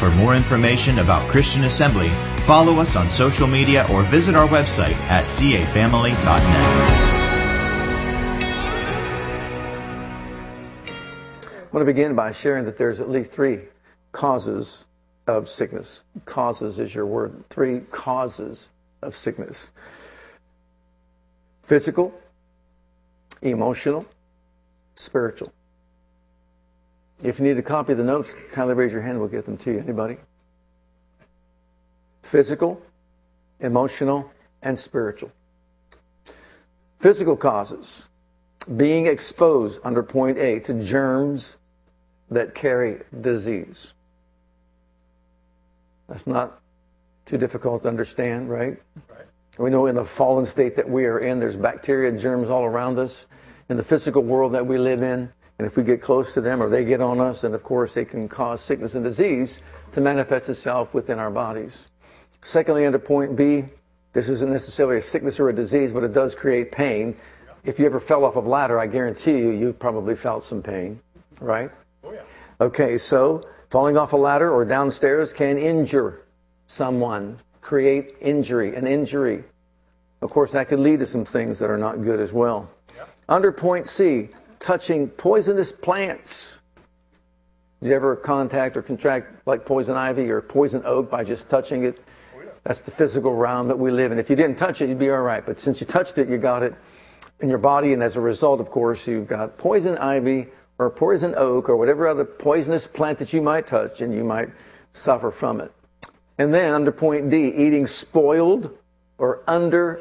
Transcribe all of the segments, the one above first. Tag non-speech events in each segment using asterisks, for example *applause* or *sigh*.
For more information about Christian Assembly, follow us on social media or visit our website at cafamily.net. I want to begin by sharing that there's at least three causes of sickness. Causes is your word. Three causes of sickness physical, emotional, spiritual. If you need a copy of the notes, kindly raise your hand. We'll get them to you. Anybody? Physical, emotional, and spiritual. Physical causes being exposed under point A to germs that carry disease. That's not too difficult to understand, right? right? We know in the fallen state that we are in, there's bacteria, and germs all around us. In the physical world that we live in, and if we get close to them or they get on us, then of course they can cause sickness and disease to manifest itself within our bodies. Secondly, under point B, this isn't necessarily a sickness or a disease, but it does create pain. If you ever fell off a ladder, I guarantee you, you probably felt some pain, right? Oh, yeah. Okay, so falling off a ladder or downstairs can injure someone, create injury, an injury. Of course, that could lead to some things that are not good as well. Under point C, touching poisonous plants. Did you ever contact or contract like poison ivy or poison oak by just touching it? That's the physical realm that we live in. If you didn't touch it, you'd be all right. But since you touched it, you got it in your body, and as a result, of course, you've got poison ivy or poison oak or whatever other poisonous plant that you might touch, and you might suffer from it. And then under point D, eating spoiled or undercooked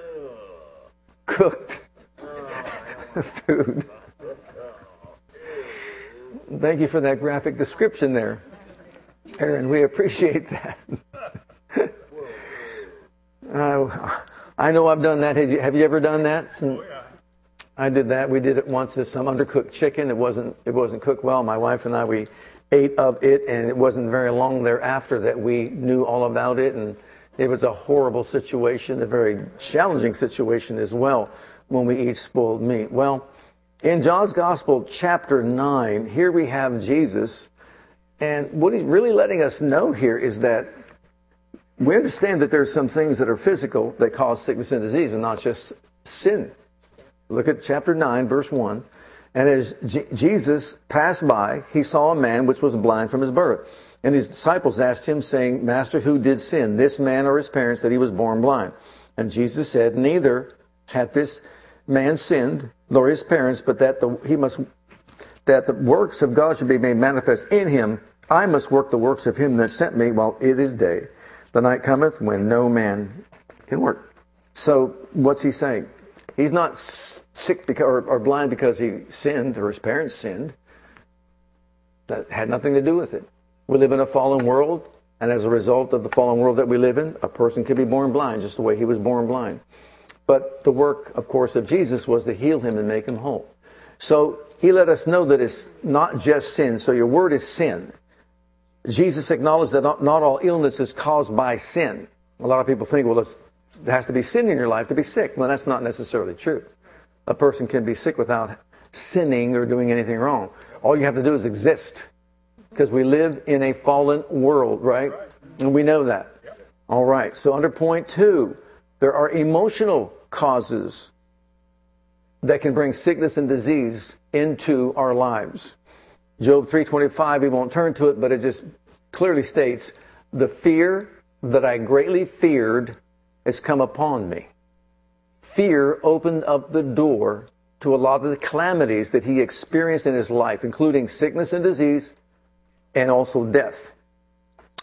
*laughs* food. Thank you for that graphic description there, Aaron. We appreciate that. *laughs* uh, I know I've done that. Have you, have you ever done that? Some, I did that. We did it once There's some undercooked chicken. It wasn't it wasn't cooked well. My wife and I we ate of it, and it wasn't very long thereafter that we knew all about it, and it was a horrible situation, a very challenging situation as well when we eat spoiled meat. Well in John's Gospel, chapter 9, here we have Jesus. And what he's really letting us know here is that we understand that there's some things that are physical that cause sickness and disease and not just sin. Look at chapter 9, verse 1. And as J- Jesus passed by, he saw a man which was blind from his birth. And his disciples asked him, saying, Master, who did sin, this man or his parents, that he was born blind? And Jesus said, Neither hath this man sinned, nor his parents, but that the, he must that the works of God should be made manifest in him. I must work the works of him that sent me while it is day. The night cometh when no man can work. So what's he saying? He's not sick because, or, or blind because he sinned or his parents sinned. That had nothing to do with it. We live in a fallen world, and as a result of the fallen world that we live in, a person can be born blind just the way he was born blind. But the work, of course, of Jesus was to heal him and make him whole. So he let us know that it's not just sin. So your word is sin. Jesus acknowledged that not, not all illness is caused by sin. A lot of people think, well, there has to be sin in your life to be sick. Well, that's not necessarily true. A person can be sick without sinning or doing anything wrong. All you have to do is exist because we live in a fallen world, right? And we know that. All right. So under point two, there are emotional causes that can bring sickness and disease into our lives. Job 3:25, we won't turn to it, but it just clearly states, "The fear that I greatly feared has come upon me." Fear opened up the door to a lot of the calamities that he experienced in his life, including sickness and disease and also death.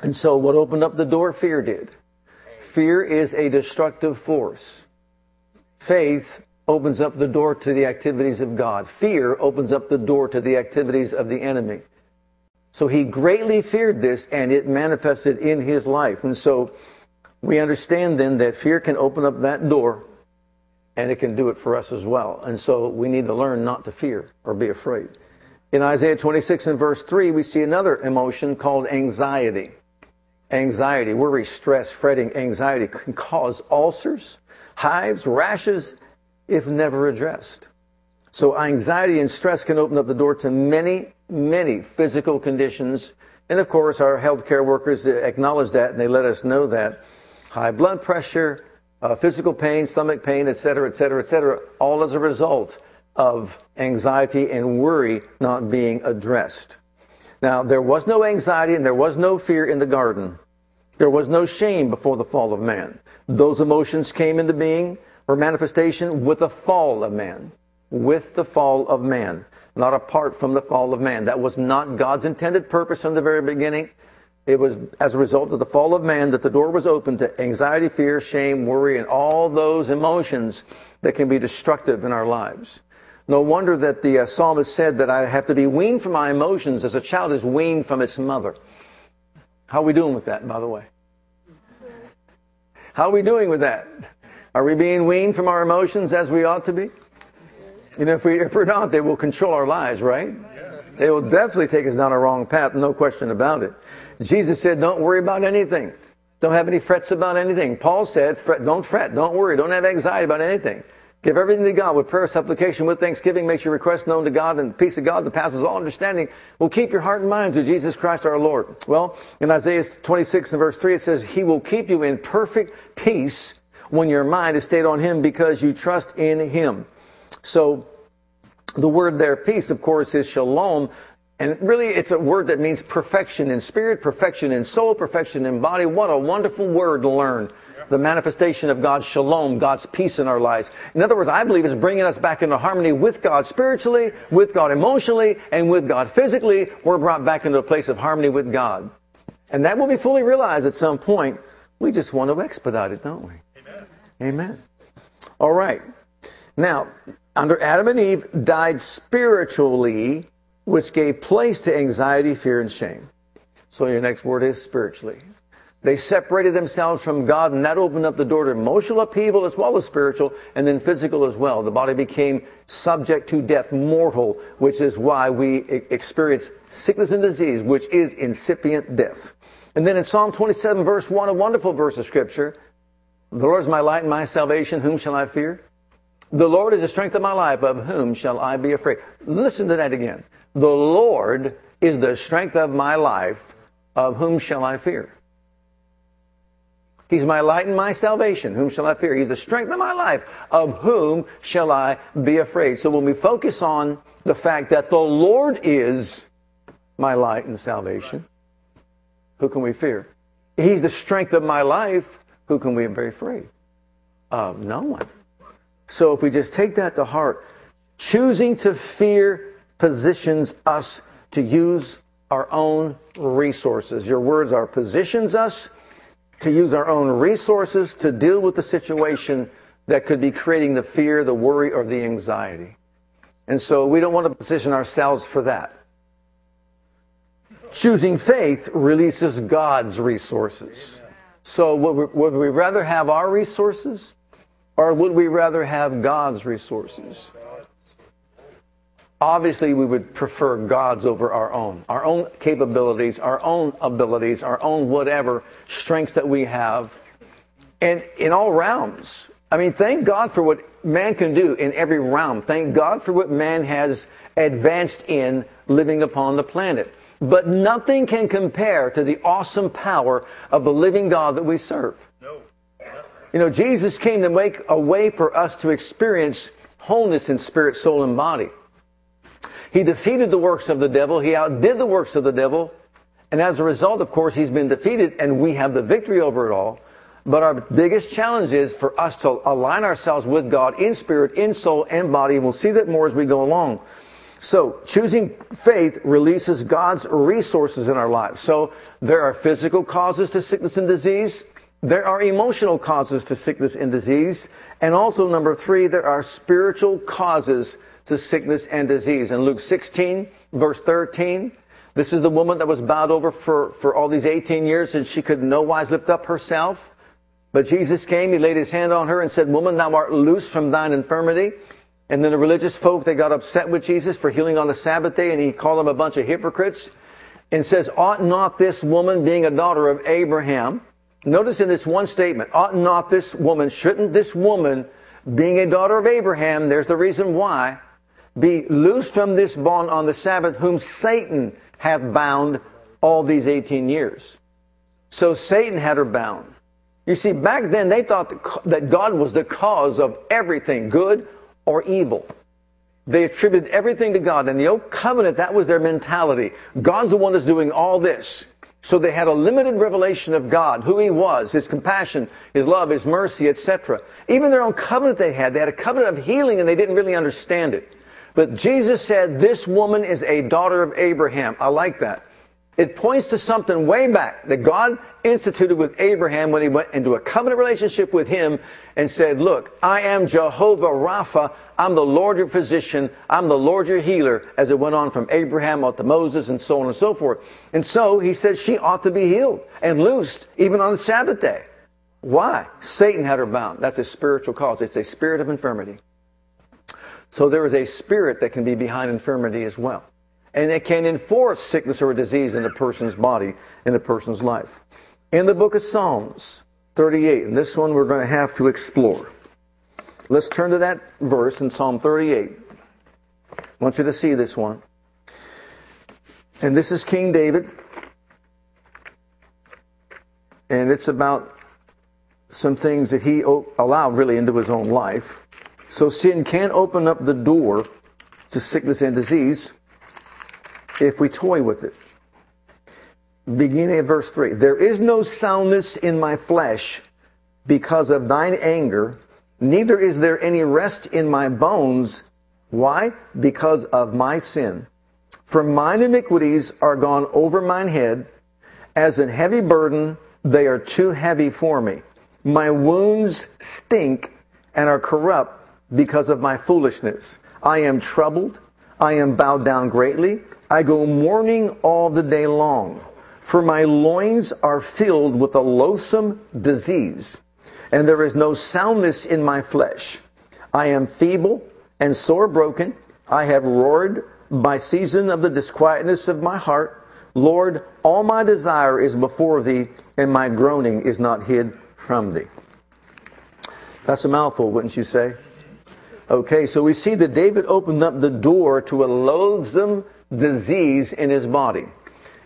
And so what opened up the door fear did. Fear is a destructive force. Faith opens up the door to the activities of God. Fear opens up the door to the activities of the enemy. So he greatly feared this and it manifested in his life. And so we understand then that fear can open up that door and it can do it for us as well. And so we need to learn not to fear or be afraid. In Isaiah 26 and verse 3, we see another emotion called anxiety. Anxiety, worry, stress, fretting, anxiety can cause ulcers, hives, rashes if never addressed. So anxiety and stress can open up the door to many, many physical conditions. And of course, our healthcare workers acknowledge that and they let us know that high blood pressure, uh, physical pain, stomach pain, et cetera, et cetera, et cetera, all as a result of anxiety and worry not being addressed. Now, there was no anxiety and there was no fear in the garden. There was no shame before the fall of man. Those emotions came into being or manifestation with the fall of man. With the fall of man, not apart from the fall of man. That was not God's intended purpose from the very beginning. It was as a result of the fall of man that the door was opened to anxiety, fear, shame, worry, and all those emotions that can be destructive in our lives. No wonder that the uh, psalmist said that I have to be weaned from my emotions as a child is weaned from its mother. How are we doing with that, by the way? How are we doing with that? Are we being weaned from our emotions as we ought to be? You know, if, we, if we're not, they will control our lives, right? They will definitely take us down a wrong path, no question about it. Jesus said, don't worry about anything. Don't have any frets about anything. Paul said, don't fret, don't worry, don't have anxiety about anything. Give everything to God with prayer, supplication, with thanksgiving. Make your request known to God, and the peace of God that passes all understanding will keep your heart and mind through Jesus Christ our Lord. Well, in Isaiah 26 and verse 3, it says, He will keep you in perfect peace when your mind is stayed on Him because you trust in Him. So, the word there, peace, of course, is shalom, and really, it's a word that means perfection in spirit, perfection in soul, perfection in body. What a wonderful word to learn. The manifestation of God's shalom, God's peace in our lives. In other words, I believe is bringing us back into harmony with God spiritually, with God emotionally, and with God physically. We're brought back into a place of harmony with God. And that will be fully realized at some point. We just want to expedite it, don't we? Amen. Amen. All right. Now, under Adam and Eve died spiritually which gave place to anxiety, fear, and shame. So your next word is spiritually. They separated themselves from God, and that opened up the door to emotional upheaval as well as spiritual, and then physical as well. The body became subject to death, mortal, which is why we experience sickness and disease, which is incipient death. And then in Psalm 27, verse 1, a wonderful verse of Scripture The Lord is my light and my salvation, whom shall I fear? The Lord is the strength of my life, of whom shall I be afraid? Listen to that again. The Lord is the strength of my life. Of whom shall I fear? He's my light and my salvation. Whom shall I fear? He's the strength of my life. Of whom shall I be afraid? So when we focus on the fact that the Lord is my light and salvation, who can we fear? He's the strength of my life. Who can we be afraid? Of no one. So if we just take that to heart, choosing to fear positions us to use our own resources. Your words are positions us to use our own resources to deal with the situation that could be creating the fear, the worry, or the anxiety. And so we don't want to position ourselves for that. Choosing faith releases God's resources. So would we, would we rather have our resources or would we rather have God's resources? Obviously, we would prefer God's over our own, our own capabilities, our own abilities, our own whatever strengths that we have, and in all realms. I mean, thank God for what man can do in every realm. Thank God for what man has advanced in living upon the planet. But nothing can compare to the awesome power of the living God that we serve. No. You know, Jesus came to make a way for us to experience wholeness in spirit, soul, and body. He defeated the works of the devil. He outdid the works of the devil. And as a result, of course, he's been defeated and we have the victory over it all. But our biggest challenge is for us to align ourselves with God in spirit, in soul, and body. And we'll see that more as we go along. So, choosing faith releases God's resources in our lives. So, there are physical causes to sickness and disease. There are emotional causes to sickness and disease. And also, number three, there are spiritual causes to sickness and disease. In Luke 16, verse 13, this is the woman that was bowed over for, for all these 18 years and she could no wise lift up herself. But Jesus came, he laid his hand on her and said, Woman, thou art loose from thine infirmity. And then the religious folk, they got upset with Jesus for healing on the Sabbath day, and he called them a bunch of hypocrites. And says, Ought not this woman, being a daughter of Abraham, notice in this one statement, ought not this woman, shouldn't this woman, being a daughter of Abraham, there's the reason why, be loosed from this bond on the Sabbath, whom Satan hath bound all these 18 years. So Satan had her bound. You see, back then they thought that God was the cause of everything, good or evil. They attributed everything to God. In the old covenant, that was their mentality. God's the one that's doing all this. So they had a limited revelation of God, who He was, His compassion, His love, His mercy, etc. Even their own covenant they had, they had a covenant of healing and they didn't really understand it. But Jesus said, This woman is a daughter of Abraham. I like that. It points to something way back that God instituted with Abraham when he went into a covenant relationship with him and said, Look, I am Jehovah Rapha. I'm the Lord your physician. I'm the Lord your healer, as it went on from Abraham up to Moses and so on and so forth. And so he said she ought to be healed and loosed even on the Sabbath day. Why? Satan had her bound. That's a spiritual cause. It's a spirit of infirmity. So there is a spirit that can be behind infirmity as well. And it can enforce sickness or disease in a person's body, in a person's life. In the book of Psalms 38, and this one we're going to have to explore. Let's turn to that verse in Psalm 38. I want you to see this one. And this is King David. And it's about some things that he allowed really into his own life. So sin can open up the door to sickness and disease if we toy with it. Beginning at verse 3 There is no soundness in my flesh because of thine anger, neither is there any rest in my bones. Why? Because of my sin. For mine iniquities are gone over mine head, as an heavy burden, they are too heavy for me. My wounds stink and are corrupt because of my foolishness. I am troubled. I am bowed down greatly. I go mourning all the day long. For my loins are filled with a loathsome disease, and there is no soundness in my flesh. I am feeble and sore broken. I have roared by season of the disquietness of my heart. Lord, all my desire is before thee, and my groaning is not hid from thee. That's a mouthful, wouldn't you say? Okay, so we see that David opened up the door to a loathsome disease in his body.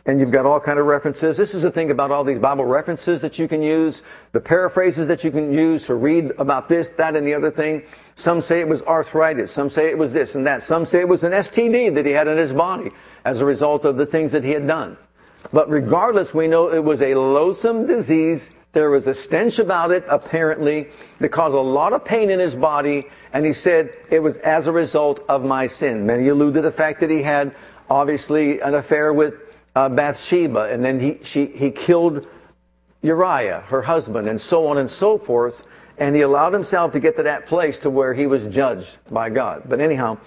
And you've got all kind of references. This is the thing about all these Bible references that you can use, the paraphrases that you can use to read about this, that, and the other thing. Some say it was arthritis. Some say it was this and that. Some say it was an STD that he had in his body as a result of the things that he had done. But regardless, we know it was a loathsome disease there was a stench about it, apparently, that caused a lot of pain in his body, and he said it was as a result of my sin. Many allude to the fact that he had, obviously, an affair with uh, Bathsheba, and then he, she, he killed Uriah, her husband, and so on and so forth, and he allowed himself to get to that place to where he was judged by God. But anyhow,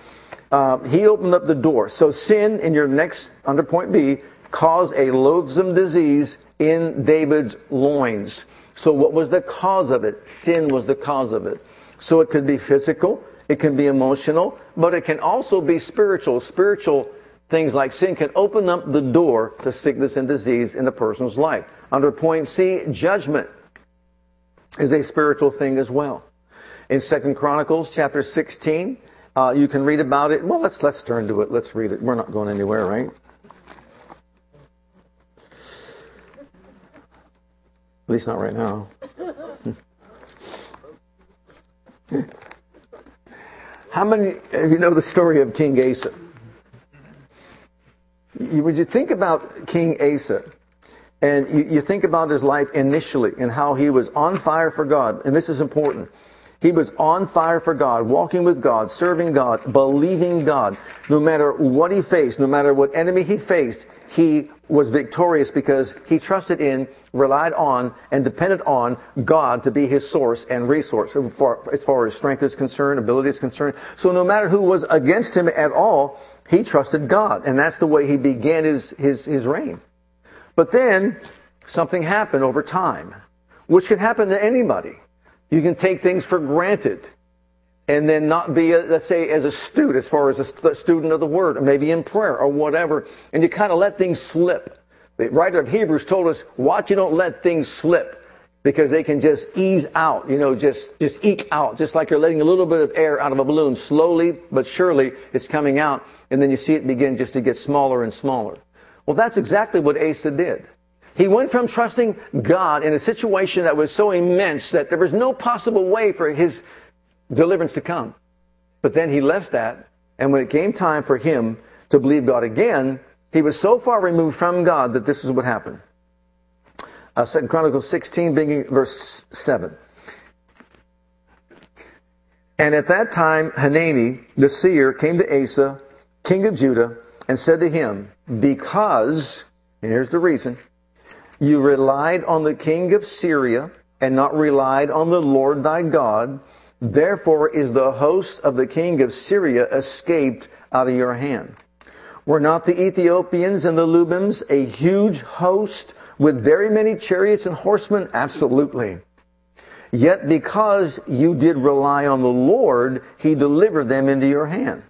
uh, he opened up the door. So sin, in your next, under point B, caused a loathsome disease in David's loins. So, what was the cause of it? Sin was the cause of it. So, it could be physical, it can be emotional, but it can also be spiritual. Spiritual things like sin can open up the door to sickness and disease in a person's life. Under point C, judgment is a spiritual thing as well. In Second Chronicles chapter 16, uh, you can read about it. Well, let's let's turn to it. Let's read it. We're not going anywhere, right? Least not right now. *laughs* How many of you know the story of King Asa? You, would you think about King Asa, and you, you think about his life initially and how he was on fire for God, and this is important. He was on fire for God, walking with God, serving God, believing God. No matter what he faced, no matter what enemy he faced, he was victorious because he trusted in, relied on, and depended on God to be his source and resource as far as strength is concerned, ability is concerned. So no matter who was against him at all, he trusted God. And that's the way he began his, his, his reign. But then something happened over time which can happen to anybody. You can take things for granted and then not be, a, let's say, as astute as far as a student of the word, or maybe in prayer or whatever, and you kind of let things slip. The writer of Hebrews told us, watch you don't let things slip because they can just ease out, you know, just, just eke out, just like you're letting a little bit of air out of a balloon. Slowly but surely it's coming out, and then you see it begin just to get smaller and smaller. Well, that's exactly what Asa did. He went from trusting God in a situation that was so immense that there was no possible way for his deliverance to come. But then he left that, and when it came time for him to believe God again, he was so far removed from God that this is what happened. Uh, 2 Chronicles 16, beginning verse 7. And at that time, Hanani, the seer, came to Asa, king of Judah, and said to him, Because, and here's the reason, you relied on the king of Syria and not relied on the Lord thy God, therefore is the host of the king of Syria escaped out of your hand. Were not the Ethiopians and the Lubims a huge host with very many chariots and horsemen? Absolutely. Yet because you did rely on the Lord, he delivered them into your hand.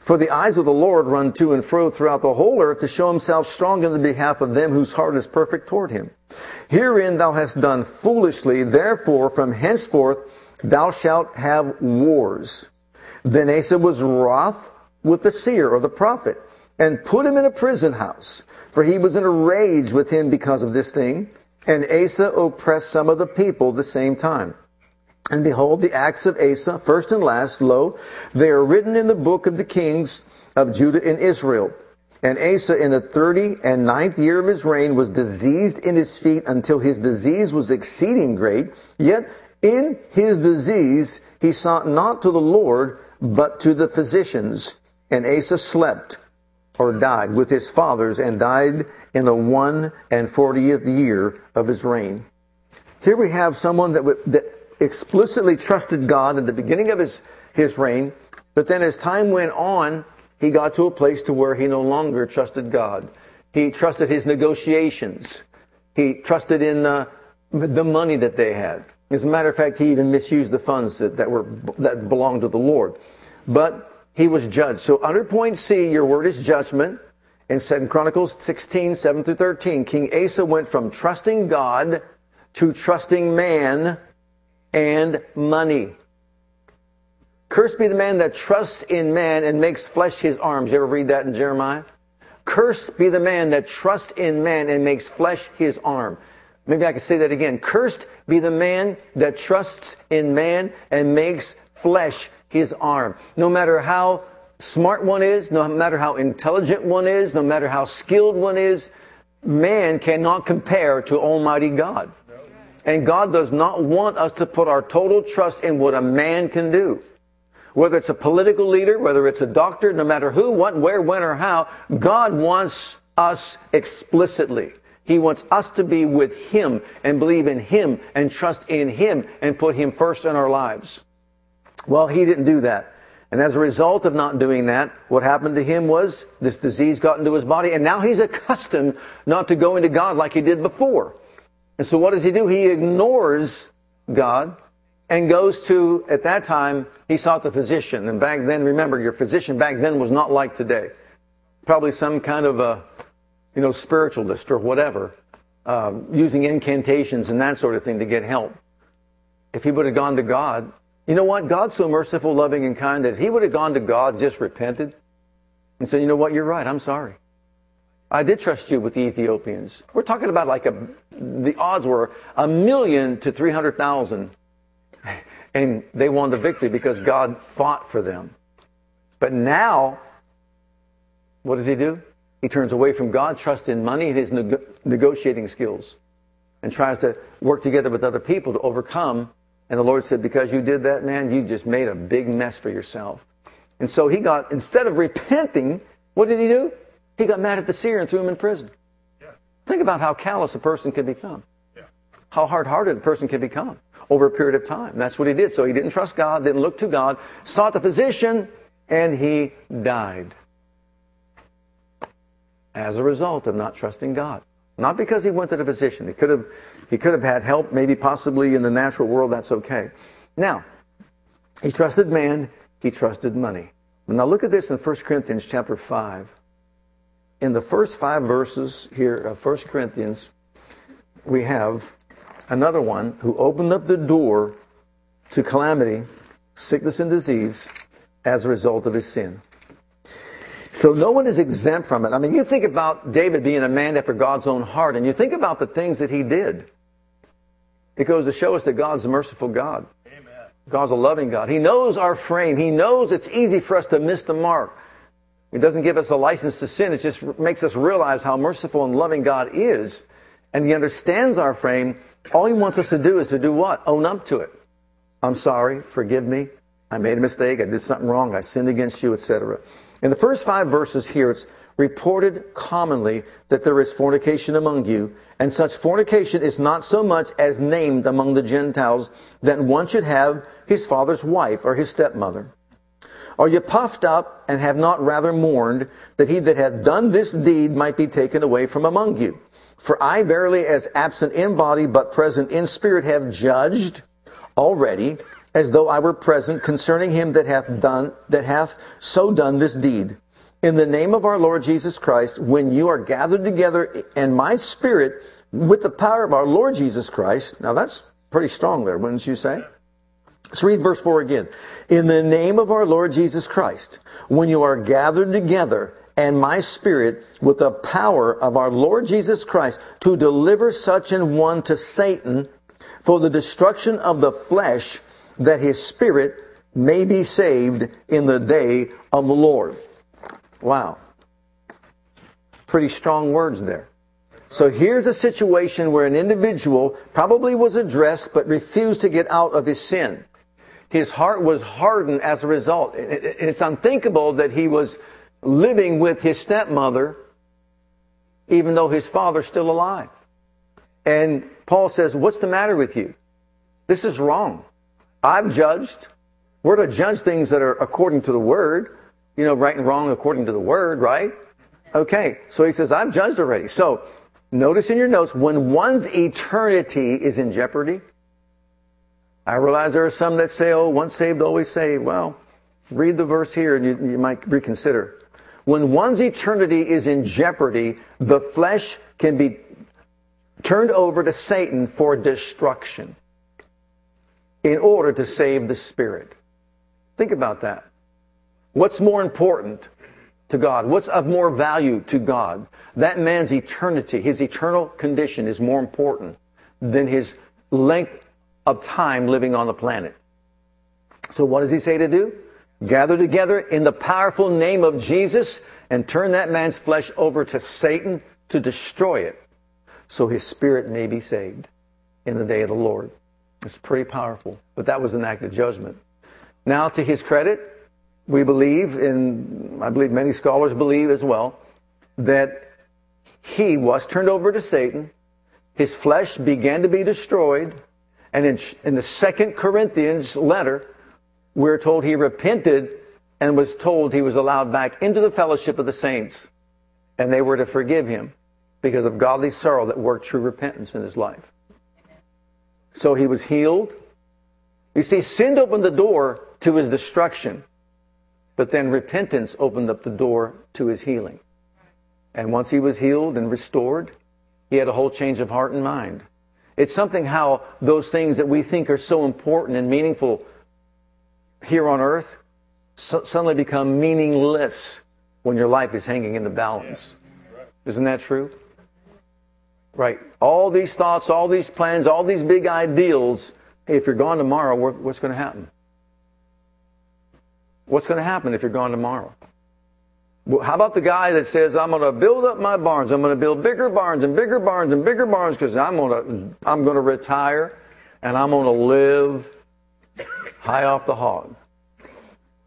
For the eyes of the Lord run to and fro throughout the whole earth to show himself strong in the behalf of them whose heart is perfect toward him. Herein thou hast done foolishly, therefore from henceforth thou shalt have wars. Then Asa was wroth with the seer or the prophet and put him in a prison house, for he was in a rage with him because of this thing. And Asa oppressed some of the people the same time. And behold, the acts of Asa, first and last, lo, they are written in the book of the kings of Judah and Israel. And Asa, in the thirty and ninth year of his reign, was diseased in his feet until his disease was exceeding great. Yet in his disease he sought not to the Lord, but to the physicians. And Asa slept or died with his fathers and died in the one and fortieth year of his reign. Here we have someone that, that explicitly trusted God in the beginning of his, his reign, but then as time went on, he got to a place to where he no longer trusted God. He trusted his negotiations. He trusted in uh, the money that they had. As a matter of fact, he even misused the funds that, that were that belonged to the Lord. But he was judged. So under point C, your word is judgment. In 2 Chronicles 16, 7 through 13, King Asa went from trusting God to trusting man and money. Cursed be the man that trusts in man and makes flesh his arms. You ever read that in Jeremiah? Cursed be the man that trusts in man and makes flesh his arm. Maybe I can say that again. Cursed be the man that trusts in man and makes flesh his arm. No matter how smart one is, no matter how intelligent one is, no matter how skilled one is, man cannot compare to Almighty God. And God does not want us to put our total trust in what a man can do. Whether it's a political leader, whether it's a doctor, no matter who, what, where, when, or how, God wants us explicitly. He wants us to be with Him and believe in Him and trust in Him and put Him first in our lives. Well, he didn't do that. And as a result of not doing that, what happened to him was this disease got into his body, and now he's accustomed not to going to God like he did before. And so what does he do? He ignores God and goes to, at that time, he sought the physician. And back then, remember, your physician back then was not like today. Probably some kind of a, you know, spiritualist or whatever, um, using incantations and that sort of thing to get help. If he would have gone to God, you know what? God's so merciful, loving, and kind that if he would have gone to God, just repented, and said, you know what? You're right. I'm sorry. I did trust you with the Ethiopians. We're talking about like a, the odds were a million to 300,000. And they won the victory because God fought for them. But now, what does he do? He turns away from God, trust in money and his neg- negotiating skills, and tries to work together with other people to overcome and the Lord said, Because you did that, man, you just made a big mess for yourself. And so he got, instead of repenting, what did he do? He got mad at the seer and threw him in prison. Yeah. Think about how callous a person can become. Yeah. How hard hearted a person can become over a period of time. That's what he did. So he didn't trust God, didn't look to God, sought the physician, and he died as a result of not trusting God. Not because he went to the physician. He could have, he could have had help, maybe possibly in the natural world, that's okay. Now, he trusted man, he trusted money. Now look at this in 1 Corinthians chapter 5. In the first five verses here of 1 Corinthians, we have another one who opened up the door to calamity, sickness, and disease as a result of his sin. So no one is exempt from it. I mean, you think about David being a man after God's own heart, and you think about the things that he did. It goes to show us that God's a merciful God. Amen. God's a loving God. He knows our frame. He knows it's easy for us to miss the mark. He doesn't give us a license to sin. It just makes us realize how merciful and loving God is. And he understands our frame. All he wants us to do is to do what? Own up to it. I'm sorry. Forgive me. I made a mistake. I did something wrong. I sinned against you, etc. In the first five verses here, it's reported commonly that there is fornication among you, and such fornication is not so much as named among the Gentiles that one should have his father's wife or his stepmother. Are you puffed up and have not rather mourned that he that hath done this deed might be taken away from among you? For I verily, as absent in body but present in spirit, have judged already as though I were present concerning him that hath done, that hath so done this deed. In the name of our Lord Jesus Christ, when you are gathered together and my spirit with the power of our Lord Jesus Christ. Now that's pretty strong there, wouldn't you say? Let's read verse 4 again. In the name of our Lord Jesus Christ, when you are gathered together and my spirit with the power of our Lord Jesus Christ to deliver such an one to Satan for the destruction of the flesh that his spirit may be saved in the day of the Lord. Wow. Pretty strong words there. So here's a situation where an individual probably was addressed but refused to get out of his sin. His heart was hardened as a result. It's unthinkable that he was living with his stepmother even though his father's still alive. And Paul says, What's the matter with you? This is wrong. I've judged. We're to judge things that are according to the word, you know, right and wrong according to the word, right? Okay, so he says, I've judged already. So notice in your notes, when one's eternity is in jeopardy, I realize there are some that say, oh, once saved, always saved. Well, read the verse here and you, you might reconsider. When one's eternity is in jeopardy, the flesh can be turned over to Satan for destruction in order to save the spirit. Think about that. What's more important to God? What's of more value to God? That man's eternity, his eternal condition is more important than his length of time living on the planet. So what does he say to do? Gather together in the powerful name of Jesus and turn that man's flesh over to Satan to destroy it so his spirit may be saved in the day of the Lord. It's pretty powerful. But that was an act of judgment. Now, to his credit, we believe, and I believe many scholars believe as well, that he was turned over to Satan. His flesh began to be destroyed. And in, in the second Corinthians letter, we're told he repented and was told he was allowed back into the fellowship of the saints. And they were to forgive him because of godly sorrow that worked true repentance in his life. So he was healed. You see, sin opened the door to his destruction, but then repentance opened up the door to his healing. And once he was healed and restored, he had a whole change of heart and mind. It's something how those things that we think are so important and meaningful here on earth suddenly become meaningless when your life is hanging in the balance. Isn't that true? Right. All these thoughts, all these plans, all these big ideals. Hey, if you're gone tomorrow, what's going to happen? What's going to happen if you're gone tomorrow? How about the guy that says, I'm going to build up my barns. I'm going to build bigger barns and bigger barns and bigger barns because I'm going to, I'm going to retire and I'm going to live high off the hog.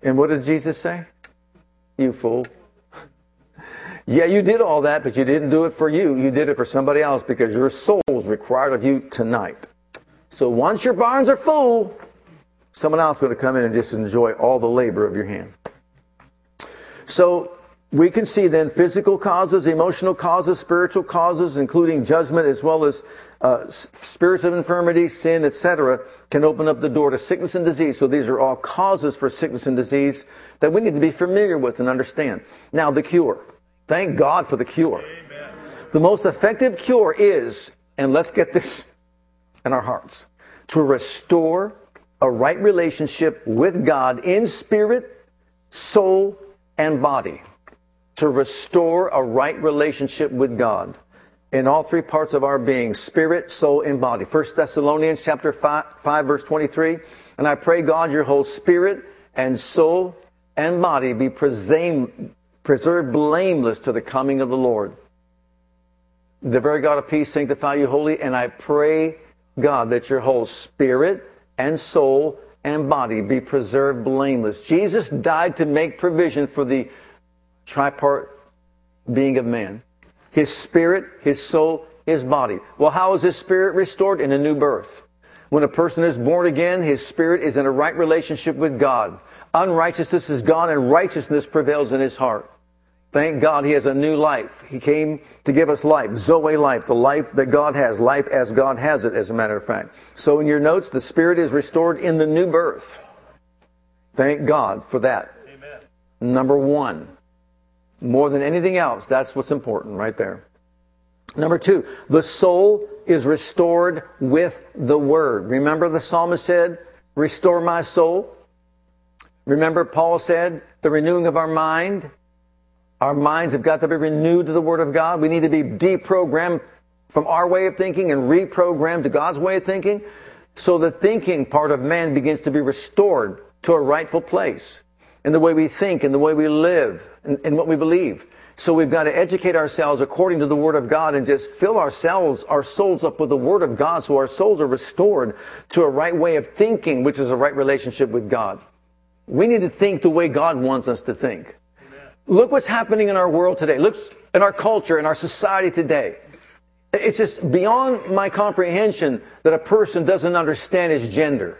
And what did Jesus say? You fool. Yeah, you did all that, but you didn't do it for you. You did it for somebody else because your soul is required of you tonight. So once your barns are full, someone else is going to come in and just enjoy all the labor of your hand. So we can see then physical causes, emotional causes, spiritual causes, including judgment as well as uh, spirits of infirmity, sin, etc., can open up the door to sickness and disease. So these are all causes for sickness and disease that we need to be familiar with and understand. Now, the cure. Thank God for the cure. Amen. The most effective cure is, and let's get this in our hearts, to restore a right relationship with God in spirit, soul, and body. To restore a right relationship with God in all three parts of our being spirit soul and body 1 thessalonians chapter 5, 5, verse 23 and i pray god your whole spirit and soul and body be preserved blameless to the coming of the lord the very god of peace sanctify you wholly and i pray god that your whole spirit and soul and body be preserved blameless jesus died to make provision for the tripart being of man his spirit, his soul, his body. Well, how is his spirit restored? In a new birth. When a person is born again, his spirit is in a right relationship with God. Unrighteousness is gone and righteousness prevails in his heart. Thank God he has a new life. He came to give us life, Zoe life, the life that God has, life as God has it, as a matter of fact. So in your notes, the spirit is restored in the new birth. Thank God for that. Amen. Number one. More than anything else, that's what's important right there. Number two, the soul is restored with the word. Remember the psalmist said, Restore my soul. Remember Paul said, The renewing of our mind. Our minds have got to be renewed to the word of God. We need to be deprogrammed from our way of thinking and reprogrammed to God's way of thinking. So the thinking part of man begins to be restored to a rightful place in the way we think, in the way we live, in, what we believe. So we've got to educate ourselves according to the Word of God and just fill ourselves, our souls up with the Word of God so our souls are restored to a right way of thinking, which is a right relationship with God. We need to think the way God wants us to think. Look what's happening in our world today. Look in our culture, in our society today. It's just beyond my comprehension that a person doesn't understand his gender.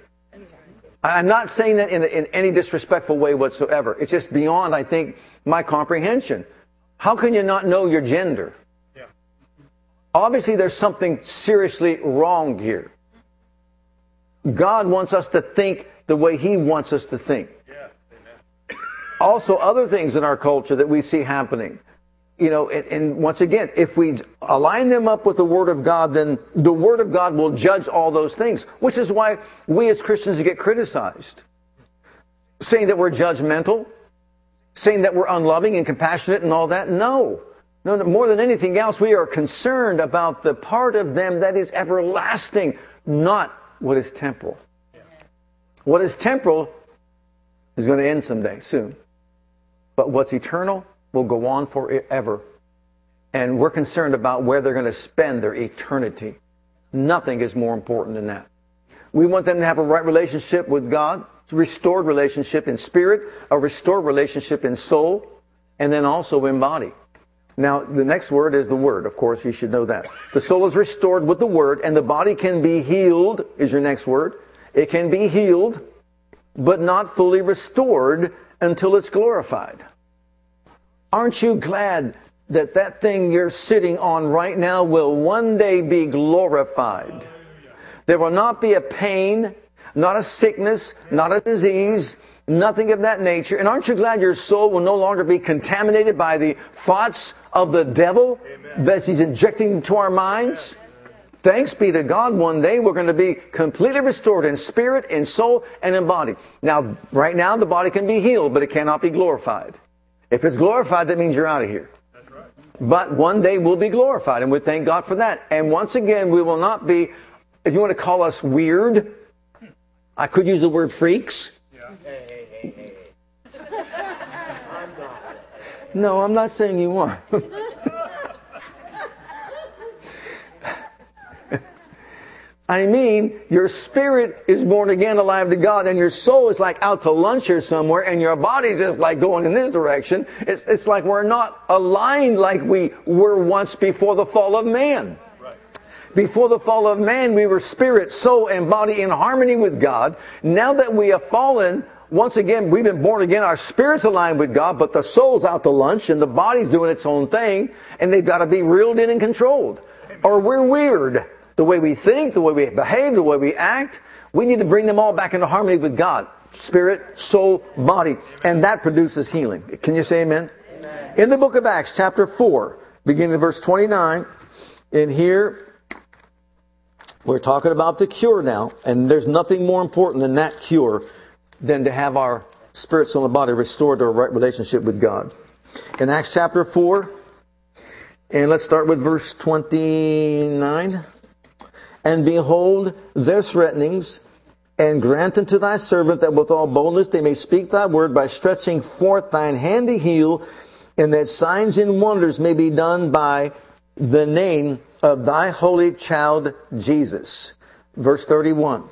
I'm not saying that in, in any disrespectful way whatsoever. It's just beyond, I think, my comprehension. How can you not know your gender? Yeah. Obviously, there's something seriously wrong here. God wants us to think the way He wants us to think. Also, other things in our culture that we see happening you know, and, and, once again, if we align them up with the Word of God, then the Word of God will judge all those things, which is why we as Christians get criticized. Saying that we're judgmental, saying that we're unloving and compassionate and all that. No. No, no, more than anything else, we are concerned about the part of them that is everlasting, not what is temporal. What is temporal is going to end someday, soon. But what's eternal will go on forever. And we're concerned about where they're going to spend their eternity. Nothing is more important than that. We want them to have a right relationship with God, a restored relationship in spirit, a restored relationship in soul, and then also in body. Now, the next word is the word. Of course, you should know that. The soul is restored with the word, and the body can be healed, is your next word. It can be healed, but not fully restored until it's glorified. Aren't you glad that that thing you're sitting on right now will one day be glorified? There will not be a pain, not a sickness, not a disease, nothing of that nature. And aren't you glad your soul will no longer be contaminated by the thoughts of the devil Amen. that he's injecting into our minds? Thanks be to God, one day we're going to be completely restored in spirit, in soul, and in body. Now, right now, the body can be healed, but it cannot be glorified. If it's glorified, that means you're out of here. Right. But one day we'll be glorified, and we thank God for that. And once again, we will not be, if you want to call us weird, I could use the word freaks. Yeah. Hey, hey, hey, no, I'm not saying you are. *laughs* I mean, your spirit is born again, alive to God, and your soul is like out to lunch here somewhere, and your body's just like going in this direction. It's, it's like we're not aligned like we were once before the fall of man. Before the fall of man, we were spirit, soul, and body in harmony with God. Now that we have fallen, once again, we've been born again. Our spirit's aligned with God, but the soul's out to lunch and the body's doing its own thing, and they've got to be reeled in and controlled. Or we're weird. The way we think, the way we behave, the way we act. We need to bring them all back into harmony with God. Spirit, soul, body. And that produces healing. Can you say amen? amen. In the book of Acts, chapter 4, beginning of verse 29, in here, we're talking about the cure now, and there's nothing more important than that cure than to have our spirit, soul, and body restored to a right relationship with God. In Acts chapter 4, and let's start with verse 29. And behold, their threatenings, and grant unto thy servant that with all boldness they may speak thy word by stretching forth thine hand to heal, and that signs and wonders may be done by the name of thy holy child Jesus. Verse 31.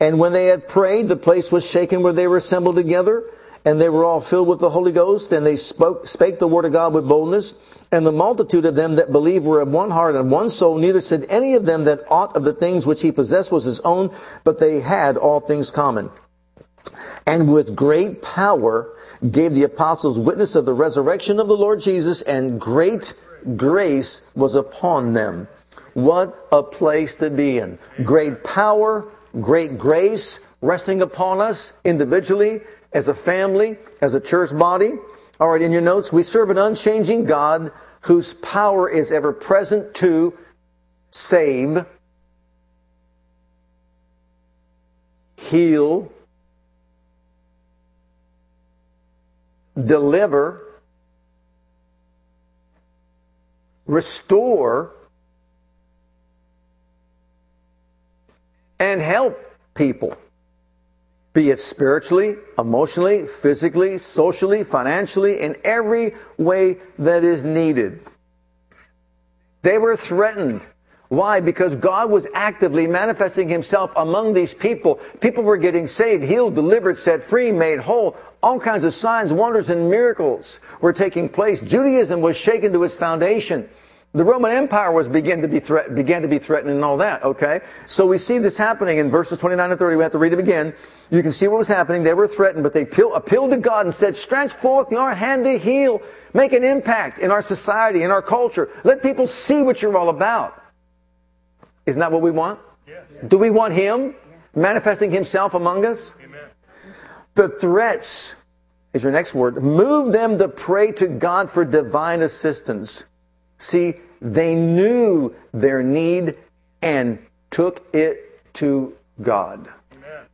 And when they had prayed, the place was shaken where they were assembled together, and they were all filled with the Holy Ghost, and they spoke, spake the word of God with boldness. And the multitude of them that believed were of one heart and one soul. Neither said any of them that aught of the things which he possessed was his own, but they had all things common. And with great power gave the apostles witness of the resurrection of the Lord Jesus, and great grace was upon them. What a place to be in. Great power, great grace resting upon us individually, as a family, as a church body. All right, in your notes, we serve an unchanging God whose power is ever present to save, heal, deliver, restore, and help people, be it spiritually, emotionally, physically, socially, financially, in every way that is needed. They were threatened. Why? Because God was actively manifesting himself among these people. People were getting saved, healed, delivered, set free, made whole. All kinds of signs, wonders, and miracles were taking place. Judaism was shaken to its foundation. The Roman Empire was began to be threat, began to be threatened and all that. Okay, so we see this happening in verses 29 and 30. We have to read it again. You can see what was happening. They were threatened, but they appealed to God and said, "Stretch forth your hand to heal, make an impact in our society, in our culture. Let people see what you're all about." Isn't that what we want? Yes. Do we want Him manifesting Himself among us? Amen. The threats is your next word. Move them to pray to God for divine assistance. See, they knew their need and took it to God. Amen.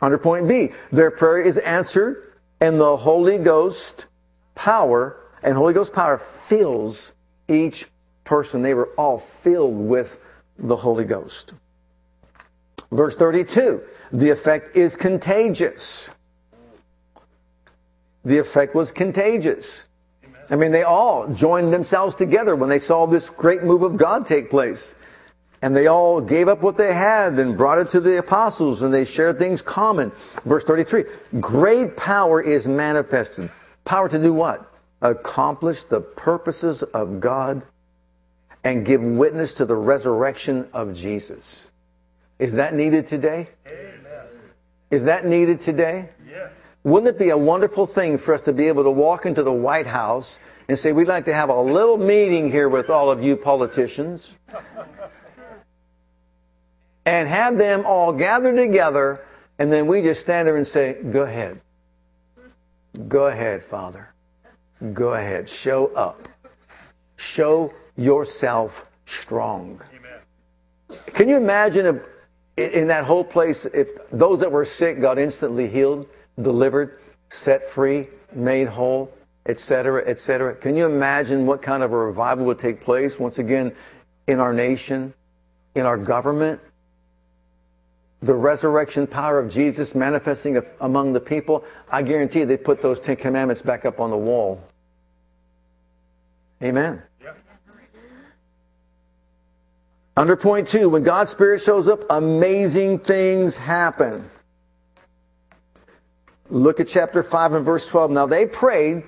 Under point B, their prayer is answered, and the Holy Ghost power and Holy Ghost power fills each person. They were all filled with the Holy Ghost. Verse 32, the effect is contagious. The effect was contagious. I mean, they all joined themselves together when they saw this great move of God take place. And they all gave up what they had and brought it to the apostles and they shared things common. Verse 33 Great power is manifested. Power to do what? Accomplish the purposes of God and give witness to the resurrection of Jesus. Is that needed today? Amen. Is that needed today? Wouldn't it be a wonderful thing for us to be able to walk into the White House and say, We'd like to have a little meeting here with all of you politicians and have them all gather together, and then we just stand there and say, Go ahead. Go ahead, Father. Go ahead. Show up. Show yourself strong. Amen. Can you imagine if in that whole place, if those that were sick got instantly healed? Delivered, set free, made whole, etc., etc. Can you imagine what kind of a revival would take place once again in our nation, in our government? The resurrection power of Jesus manifesting among the people, I guarantee they put those Ten Commandments back up on the wall. Amen. Under point two, when God's Spirit shows up, amazing things happen. Look at chapter 5 and verse 12. Now they prayed,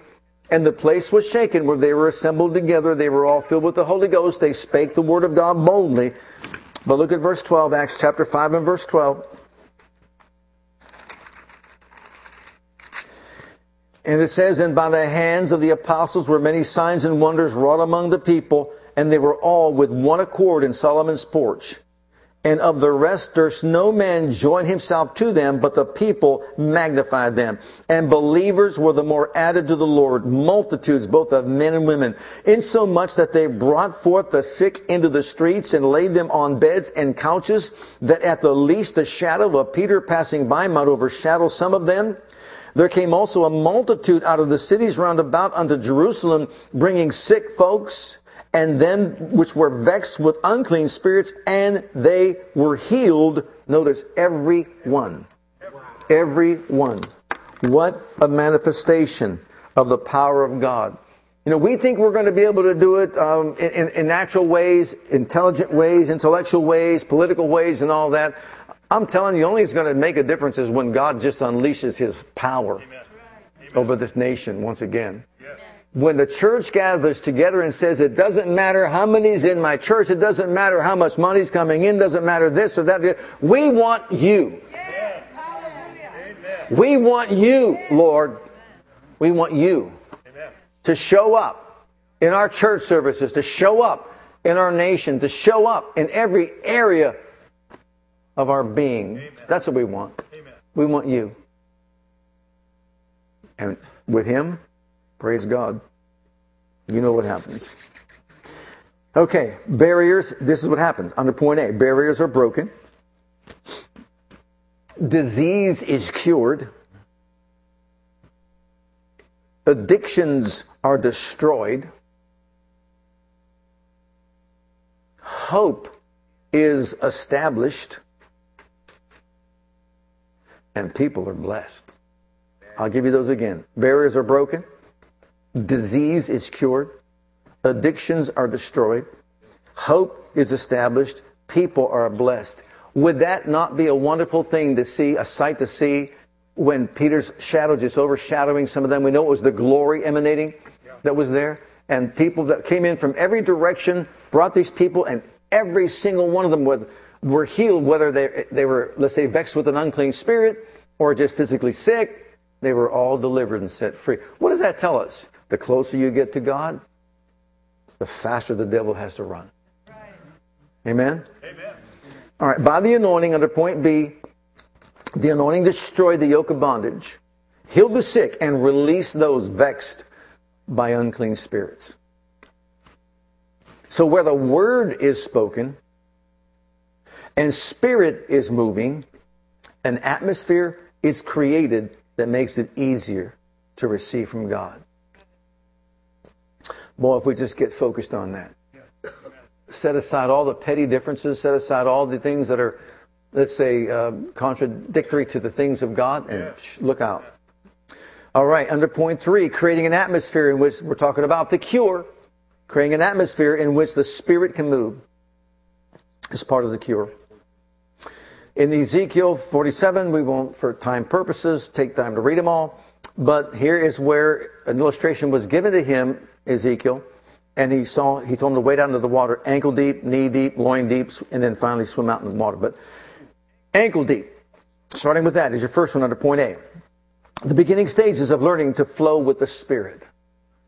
and the place was shaken where they were assembled together. They were all filled with the Holy Ghost. They spake the word of God boldly. But look at verse 12, Acts chapter 5 and verse 12. And it says, And by the hands of the apostles were many signs and wonders wrought among the people, and they were all with one accord in Solomon's porch. And of the rest durst no man join himself to them, but the people magnified them. And believers were the more added to the Lord, multitudes both of men and women, insomuch that they brought forth the sick into the streets and laid them on beds and couches, that at the least the shadow of Peter passing by might overshadow some of them. There came also a multitude out of the cities round about unto Jerusalem, bringing sick folks, and them which were vexed with unclean spirits, and they were healed. Notice every one. Every one. What a manifestation of the power of God. You know, we think we're going to be able to do it um, in, in natural ways, intelligent ways, intellectual ways, political ways, and all that. I'm telling you, only it's going to make a difference is when God just unleashes His power Amen. over this nation once again when the church gathers together and says, it doesn't matter how many's in my church, it doesn't matter how much money's coming in, doesn't matter this or that, we want you. Yes. We want you, Lord. We want you Amen. to show up in our church services, to show up in our nation, to show up in every area of our being. Amen. That's what we want. Amen. We want you. And with Him, Praise God. You know what happens. Okay, barriers. This is what happens. Under point A, barriers are broken. Disease is cured. Addictions are destroyed. Hope is established. And people are blessed. I'll give you those again. Barriers are broken. Disease is cured. Addictions are destroyed. Hope is established. People are blessed. Would that not be a wonderful thing to see, a sight to see when Peter's shadow just overshadowing some of them? We know it was the glory emanating that was there. And people that came in from every direction brought these people, and every single one of them were, were healed, whether they, they were, let's say, vexed with an unclean spirit or just physically sick. They were all delivered and set free. What does that tell us? The closer you get to God, the faster the devil has to run. Amen? Amen. All right, by the anointing, under point B, the anointing destroyed the yoke of bondage, healed the sick, and released those vexed by unclean spirits. So, where the word is spoken and spirit is moving, an atmosphere is created that makes it easier to receive from God. Boy, if we just get focused on that. Set aside all the petty differences, set aside all the things that are, let's say, uh, contradictory to the things of God, and look out. All right, under point three, creating an atmosphere in which we're talking about the cure, creating an atmosphere in which the Spirit can move is part of the cure. In Ezekiel 47, we won't, for time purposes, take time to read them all, but here is where an illustration was given to him Ezekiel, and he saw he told him to wade out into the water, ankle deep, knee deep, loin deep, and then finally swim out in the water. But ankle deep, starting with that is your first one under point A. The beginning stages of learning to flow with the Spirit.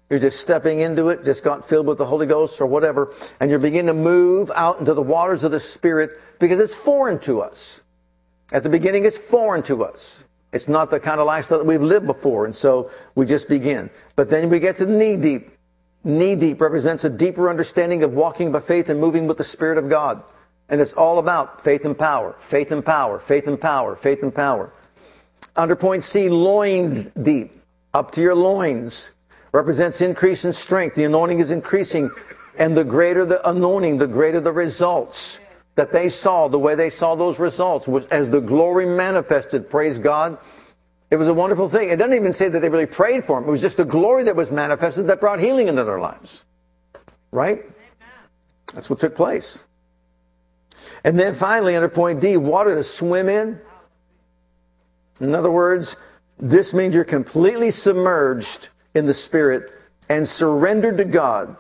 You're just stepping into it, just got filled with the Holy Ghost or whatever, and you're beginning to move out into the waters of the Spirit because it's foreign to us. At the beginning, it's foreign to us. It's not the kind of lifestyle that we've lived before, and so we just begin. But then we get to knee deep, Knee deep represents a deeper understanding of walking by faith and moving with the Spirit of God. And it's all about faith and power, faith and power, faith and power, faith and power. Under point C, loins deep, up to your loins, represents increase in strength. The anointing is increasing. And the greater the anointing, the greater the results that they saw, the way they saw those results was as the glory manifested, praise God, it was a wonderful thing. It doesn't even say that they really prayed for him. It was just the glory that was manifested that brought healing into their lives. Right? That's what took place. And then finally, under point D, water to swim in. In other words, this means you're completely submerged in the Spirit and surrendered to God.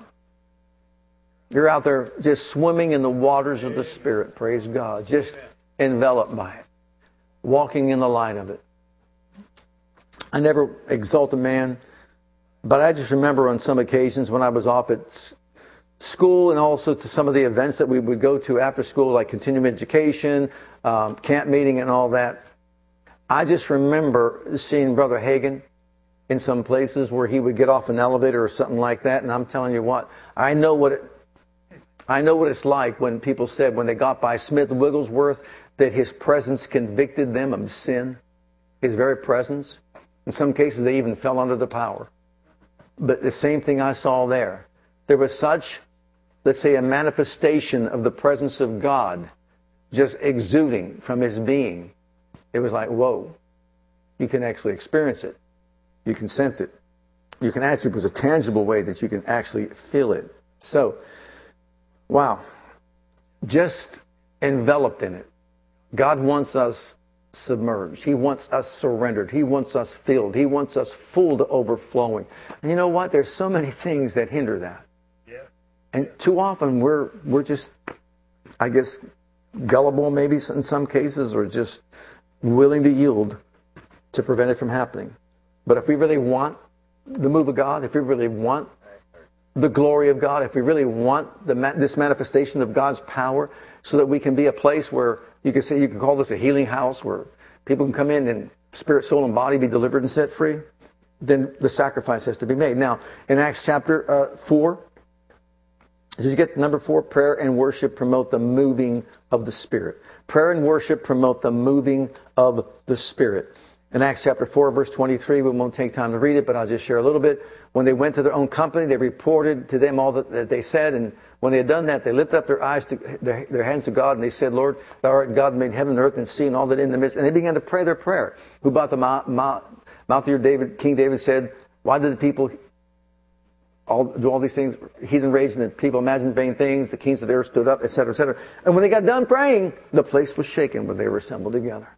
You're out there just swimming in the waters of the Spirit, praise God, just enveloped by it, walking in the light of it. I never exalt a man, but I just remember on some occasions when I was off at school and also to some of the events that we would go to after school, like continuing education, um, camp meeting, and all that. I just remember seeing Brother Hagin in some places where he would get off an elevator or something like that, and I'm telling you what, I know what it, I know what it's like when people said when they got by Smith Wigglesworth that his presence convicted them of sin, his very presence. In some cases, they even fell under the power. But the same thing I saw there. There was such, let's say, a manifestation of the presence of God just exuding from his being. It was like, whoa, you can actually experience it. You can sense it. You can actually, it was a tangible way that you can actually feel it. So, wow. Just enveloped in it. God wants us submerged. He wants us surrendered. He wants us filled. He wants us full to overflowing. And you know what? There's so many things that hinder that. Yeah. And too often we're we're just I guess gullible maybe in some cases or just willing to yield to prevent it from happening. But if we really want the move of God, if we really want the glory of God, if we really want the, this manifestation of God's power, so that we can be a place where you can say you can call this a healing house, where people can come in and spirit, soul, and body be delivered and set free, then the sacrifice has to be made. Now, in Acts chapter uh, four, did you get number four? Prayer and worship promote the moving of the Spirit. Prayer and worship promote the moving of the Spirit. In Acts chapter 4, verse 23, we won't take time to read it, but I'll just share a little bit. When they went to their own company, they reported to them all that, that they said, and when they had done that, they lifted up their eyes to their, their, hands to God, and they said, Lord, thou art God made heaven and earth and sea and all that in the midst. And they began to pray their prayer. Who bought the mouth, mouth, of your David, King David said, Why did the people all, do all these things, heathen rage, and the people imagined vain things, the kings of the earth stood up, etc., etc. And when they got done praying, the place was shaken when they were assembled together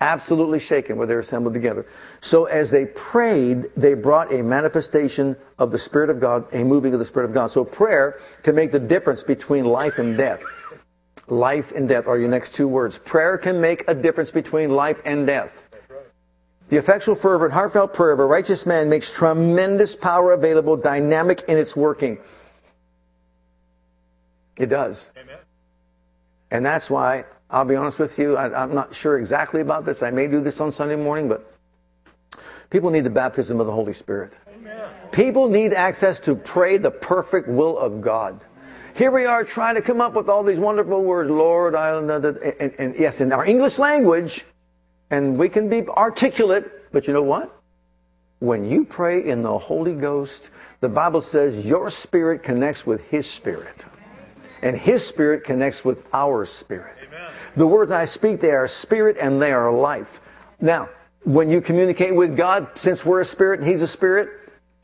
absolutely shaken where they're assembled together. So as they prayed, they brought a manifestation of the Spirit of God, a moving of the Spirit of God. So prayer can make the difference between life and death. Life and death are your next two words. Prayer can make a difference between life and death. The effectual, fervent, heartfelt prayer of a righteous man makes tremendous power available, dynamic in its working. It does. Amen. And that's why I'll be honest with you, I, am not sure exactly about this. I may do this on Sunday morning, but people need the baptism of the Holy Spirit. Amen. People need access to pray the perfect will of God. Here we are trying to come up with all these wonderful words, Lord, I, and, and, and yes, in our English language, and we can be articulate, but you know what? When you pray in the Holy Ghost, the Bible says your spirit connects with His spirit, and His spirit connects with our spirit. The words I speak, they are spirit and they are life. Now, when you communicate with God, since we're a spirit and He's a spirit,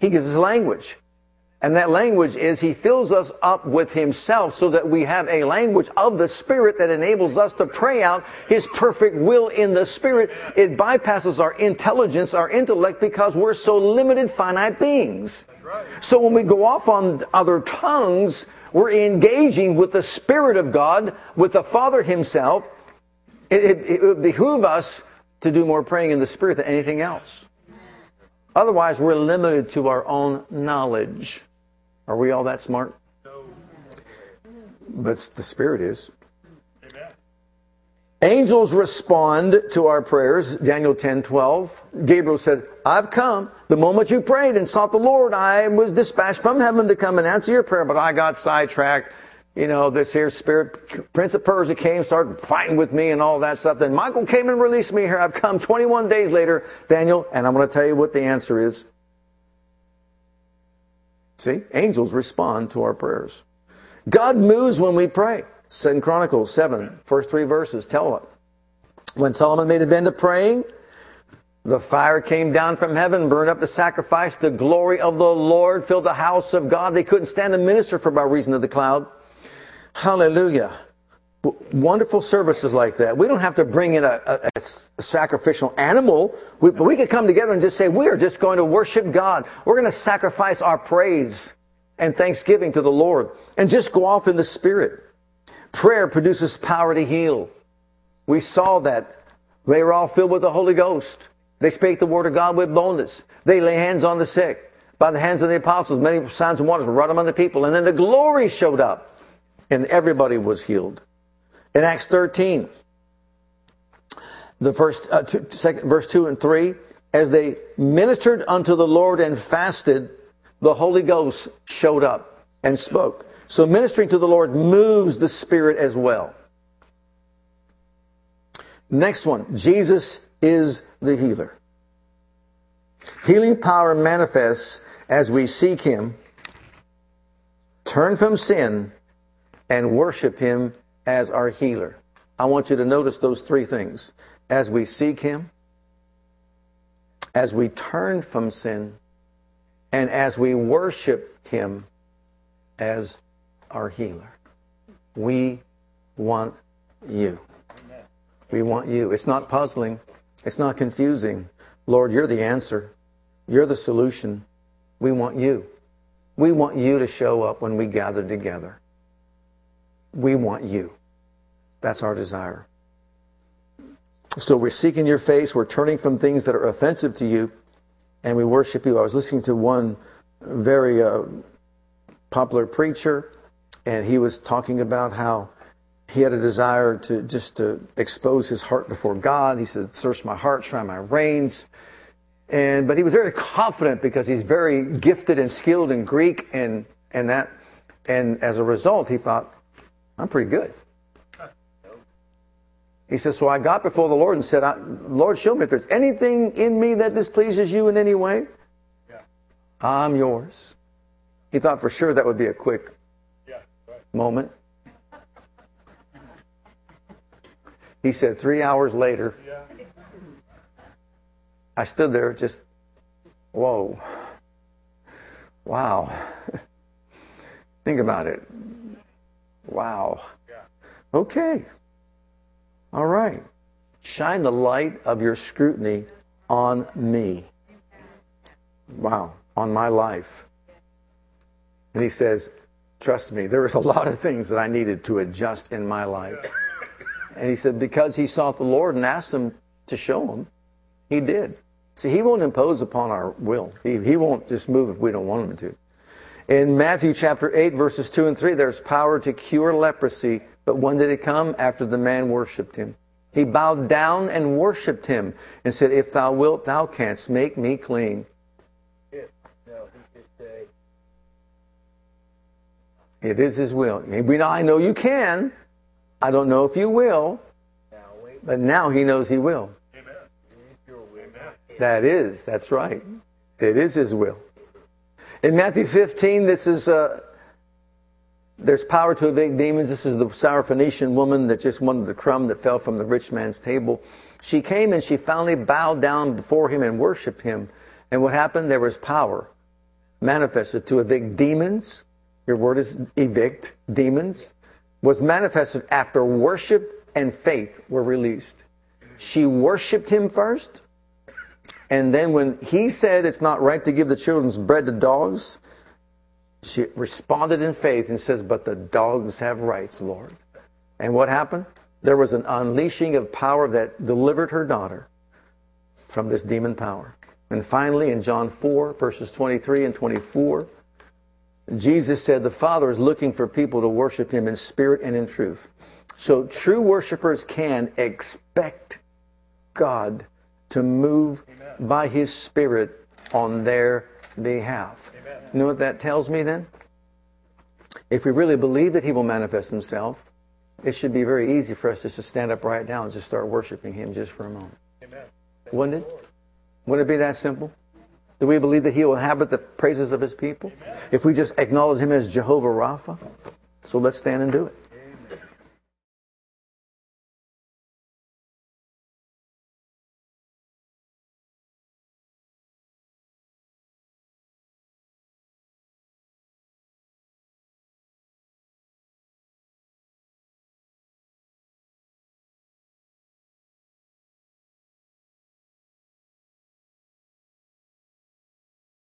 He gives us language. And that language is He fills us up with Himself so that we have a language of the Spirit that enables us to pray out His perfect will in the Spirit. It bypasses our intelligence, our intellect, because we're so limited, finite beings. So when we go off on other tongues, we're engaging with the Spirit of God, with the Father Himself. It, it, it would behoove us to do more praying in the Spirit than anything else. Otherwise, we're limited to our own knowledge. Are we all that smart? No. But the Spirit is. Angels respond to our prayers, Daniel 10 12. Gabriel said, I've come. The moment you prayed and sought the Lord, I was dispatched from heaven to come and answer your prayer, but I got sidetracked. You know, this here spirit, Prince of Persia came, started fighting with me and all that stuff. Then Michael came and released me here. I've come 21 days later, Daniel, and I'm going to tell you what the answer is. See, angels respond to our prayers. God moves when we pray. Second Chronicles 7, first three verses tell it. When Solomon made a end of praying, the fire came down from heaven, burned up the sacrifice. The glory of the Lord filled the house of God. They couldn't stand to minister for by reason of the cloud. Hallelujah. Wonderful services like that. We don't have to bring in a, a, a sacrificial animal, we, but we could come together and just say, we are just going to worship God. We're going to sacrifice our praise and thanksgiving to the Lord and just go off in the Spirit. Prayer produces power to heal. We saw that. They were all filled with the Holy Ghost. They spake the word of God with boldness. They lay hands on the sick. By the hands of the apostles, many signs and wonders were wrought among the people. And then the glory showed up, and everybody was healed. In Acts 13, the first, uh, two, second, verse 2 and 3, as they ministered unto the Lord and fasted, the Holy Ghost showed up and spoke. So ministering to the Lord moves the Spirit as well. Next one Jesus is the healer. Healing power manifests as we seek Him, turn from sin, and worship Him as our healer. I want you to notice those three things. As we seek Him, as we turn from sin, and as we worship Him as our healer. We want you. We want you. It's not puzzling. It's not confusing. Lord, you're the answer. You're the solution. We want you. We want you to show up when we gather together. We want you. That's our desire. So we're seeking your face. We're turning from things that are offensive to you, and we worship you. I was listening to one very uh, popular preacher, and he was talking about how he had a desire to just to expose his heart before God. He said, "Search my heart, try my reins." And but he was very confident because he's very gifted and skilled in Greek and and that, and as a result, he thought, "I'm pretty good." He says, So I got before the Lord and said, Lord, show me if there's anything in me that displeases you in any way. Yeah. I'm yours. He thought for sure that would be a quick. Moment. He said, Three hours later. I stood there just, whoa. Wow. *laughs* Think about it. Wow. Okay. All right. Shine the light of your scrutiny on me. Wow, on my life. And he says, Trust me, there was a lot of things that I needed to adjust in my life. And he said, Because he sought the Lord and asked him to show him, he did. See, he won't impose upon our will, he, he won't just move if we don't want him to. In Matthew chapter 8, verses 2 and 3, there's power to cure leprosy but when did it come? After the man worshiped him. He bowed down and worshiped him and said, If thou wilt, thou canst make me clean. It is his will. We know, I know you can. I don't know if you will. But now he knows he will. Amen. That is, that's right. It is his will. In Matthew 15, this is uh, there's power to evict demons. This is the Syrophoenician woman that just wanted the crumb that fell from the rich man's table. She came and she finally bowed down before him and worshiped him. And what happened? There was power manifested to evict demons. Your word is evict demons. Was manifested after worship and faith were released. She worshiped him first. And then when he said it's not right to give the children's bread to dogs, she responded in faith and says, But the dogs have rights, Lord. And what happened? There was an unleashing of power that delivered her daughter from this demon power. And finally, in John 4, verses 23 and 24, Jesus said the Father is looking for people to worship Him in spirit and in truth. So true worshipers can expect God to move Amen. by His Spirit on their behalf. You know what that tells me then? If we really believe that He will manifest Himself, it should be very easy for us just to stand up right now and just start worshiping Him just for a moment. Amen. Wouldn't it? Wouldn't it be that simple? Do we believe that He will inhabit the praises of His people? Amen. If we just acknowledge Him as Jehovah Rapha? So let's stand and do it.